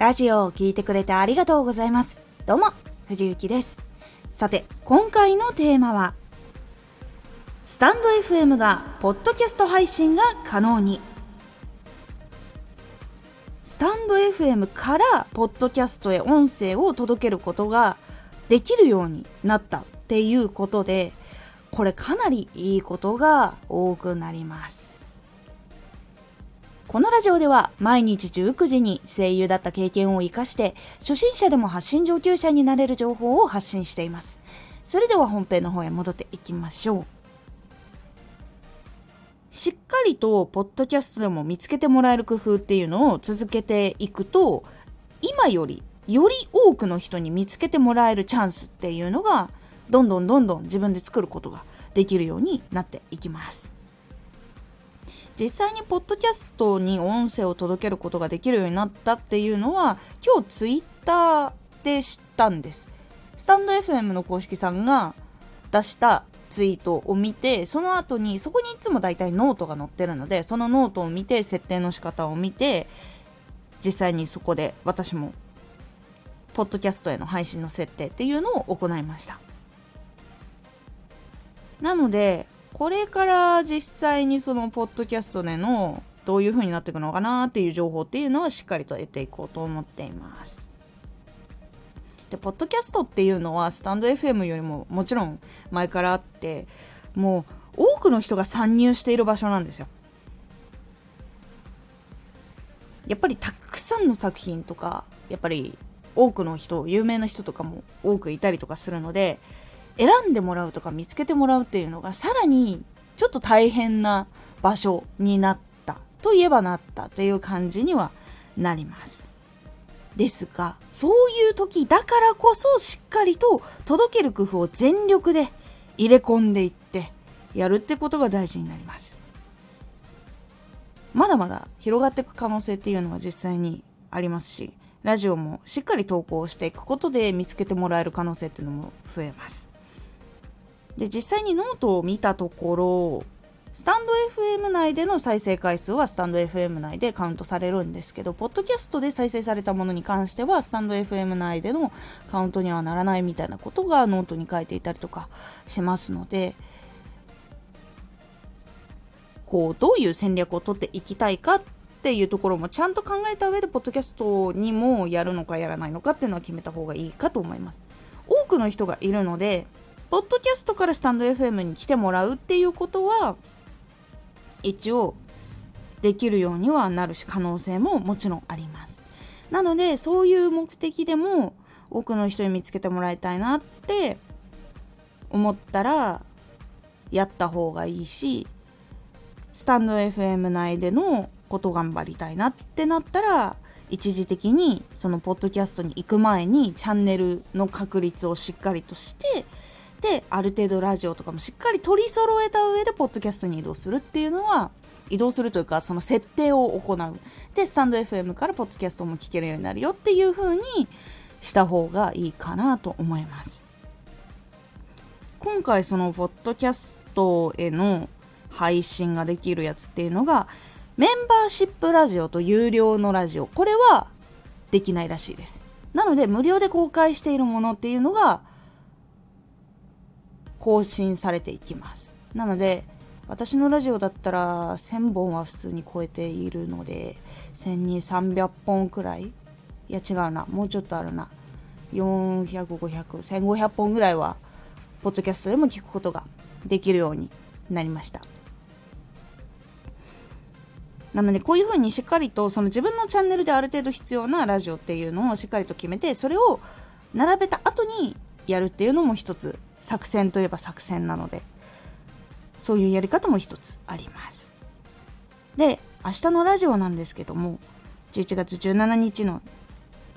ラジオを聴いてくれてありがとうございます。どうも、藤幸です。さて、今回のテーマは、スタンド FM がポッドキャスト配信が可能に。スタンド FM からポッドキャストへ音声を届けることができるようになったっていうことで、これかなりいいことが多くなります。このラジオでは毎日19時に声優だった経験を活かして初心者でも発信上級者になれる情報を発信しています。それでは本編の方へ戻っていきましょう。しっかりとポッドキャストでも見つけてもらえる工夫っていうのを続けていくと今よりより多くの人に見つけてもらえるチャンスっていうのがどんどんどんどん自分で作ることができるようになっていきます。実際にポッドキャストに音声を届けることができるようになったっていうのは今日ツイッターで知ったんです。スタンド FM の公式さんが出したツイートを見てその後にそこにいつも大体ノートが載ってるのでそのノートを見て設定の仕方を見て実際にそこで私もポッドキャストへの配信の設定っていうのを行いました。なのでこれから実際にそのポッドキャストでのどういう風になっていくのかなっていう情報っていうのはしっかりと得ていこうと思っています。で、ポッドキャストっていうのはスタンド FM よりももちろん前からあってもう多くの人が参入している場所なんですよ。やっぱりたくさんの作品とかやっぱり多くの人有名な人とかも多くいたりとかするので選んでもらうとか見つけてもらうっていうのがさらにちょっと大変な場所になったといえばなったという感じにはなります。ですがそういう時だからこそしっかりと届ける工夫を全力で入れ込んでいってやるってことが大事になります。まだまだ広がっていく可能性っていうのは実際にありますしラジオもしっかり投稿していくことで見つけてもらえる可能性っていうのも増えます。で実際にノートを見たところスタンド FM 内での再生回数はスタンド FM 内でカウントされるんですけど、ポッドキャストで再生されたものに関しては、スタンド FM 内でのカウントにはならないみたいなことがノートに書いていたりとかしますので、こう、どういう戦略を取っていきたいかっていうところもちゃんと考えた上で、ポッドキャストにもやるのかやらないのかっていうのは決めた方がいいかと思います。多くの人がいるので、ポッドキャストからスタンド FM に来てもらうっていうことは一応できるようにはなるし可能性ももちろんあります。なのでそういう目的でも多くの人に見つけてもらいたいなって思ったらやった方がいいしスタンド FM 内でのこと頑張りたいなってなったら一時的にそのポッドキャストに行く前にチャンネルの確率をしっかりとしてである程度ラジオとかもしっかり取り揃えた上でポッドキャストに移動するっていうのは移動するというかその設定を行う。でスタンド FM からポッドキャストも聞けるようになるよっていう風にした方がいいかなと思います。今回そのポッドキャストへの配信ができるやつっていうのがメンバーシップラジオと有料のラジオ。これはできないらしいです。なので無料で公開しているものっていうのが更新されていきます。なので私のラジオだったら1000本は普通に超えているので1200300本くらい？いや違うな。もうちょっとあるな。4005001500本ぐらいはポッドキャストでも聞くことができるようになりました。なのでこういうふうにしっかりとその自分のチャンネルである程度必要なラジオっていうのをしっかりと決めてそれを並べた後にやるっていうのも一つ作戦といえば作戦なのでそういうやり方も一つあります。で明日のラジオなんですけども11月17日の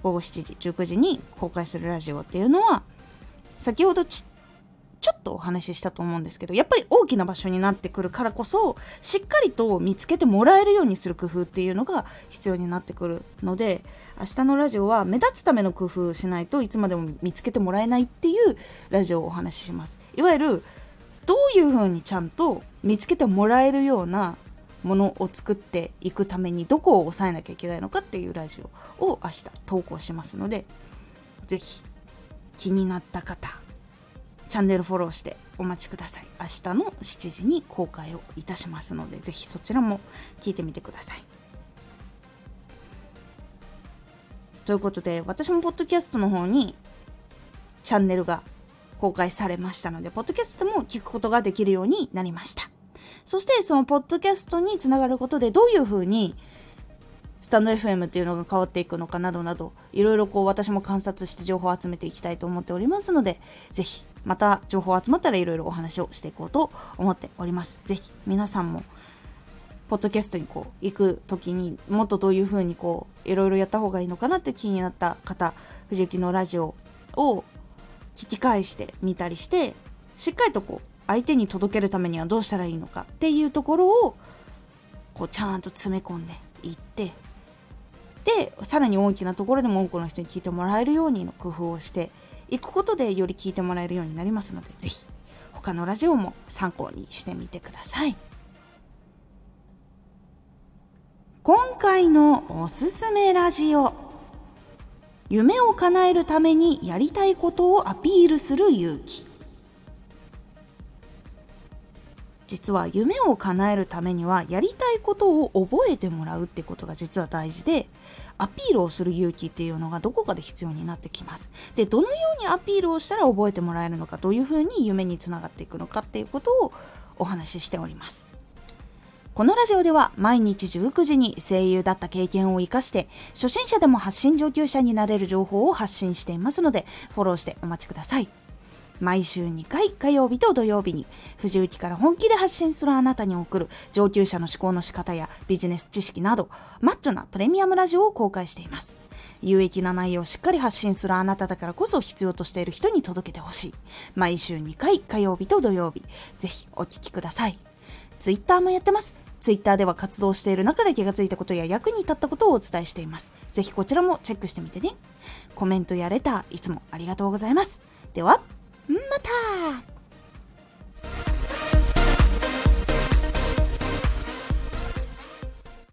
午後7時19時に公開するラジオっていうのは先ほどちちょっとお話ししたと思うんですけどやっぱり大きな場所になってくるからこそしっかりと見つけてもらえるようにする工夫っていうのが必要になってくるので明日のラジオは目立つための工夫しないといつまでも見つけてもらえないっていうラジオをお話しします。いわゆるどういうふうにちゃんと見つけてもらえるようなものを作っていくためにどこを抑えなきゃいけないのかっていうラジオを明日投稿しますので是非気になった方チャンネルフォローしてお待ちください明日の7時に公開をいたしますので是非そちらも聞いてみてくださいということで私もポッドキャストの方にチャンネルが公開されましたので、ポッドキャストも聞くことができるようになりました。そしてそのポッドキャストにつながることでどういうふうにスタンド FM っていうのが変わっていくのかなどなどいろいろこう私も観察して情報を集めていきたいと思っておりますのでぜひまた情報集まったらいろいろお話をしていこうと思っております。ぜひ皆さんもポッドキャストにこう行く時にもっとどういうふうにこういろいろやった方がいいのかなって気になった方藤木のラジオを聞き返してみたりしてしっかりとこう相手に届けるためにはどうしたらいいのかっていうところをこうちゃんと詰め込んでいってでさらに大きなところでも多くの人に聞いてもらえるようにの工夫をしていくことでより聞いてもらえるようになりますので是非他のラジオも参考にしてみてください。今回のおすすめラジオ。夢を叶えるためにやりたいことをアピールする勇気。実は夢を叶えるためにはやりたいことを覚えてもらうってことが実は大事でアピールをする勇気っていうのがどこかで必要になってきますでどのようにアピールをしたら覚えてもらえるのかどういうふうに夢につながっていくのかっていうことをお話ししておりますこのラジオでは毎日19時に声優だった経験を活かして初心者でも発信上級者になれる情報を発信していますのでフォローしてお待ちください。毎週2回火曜日と土曜日に藤雪から本気で発信するあなたに送る上級者の思考の仕方やビジネス知識などマッチョなプレミアムラジオを公開しています。有益な内容をしっかり発信するあなただからこそ必要としている人に届けてほしい。毎週2回火曜日と土曜日、ぜひお聴きください。Twitter もやってます。Twitter では活動している中で気がついたことや役に立ったことをお伝えしています。ぜひこちらもチェックしてみてね。コメントやレター、いつもありがとうございます。では、また。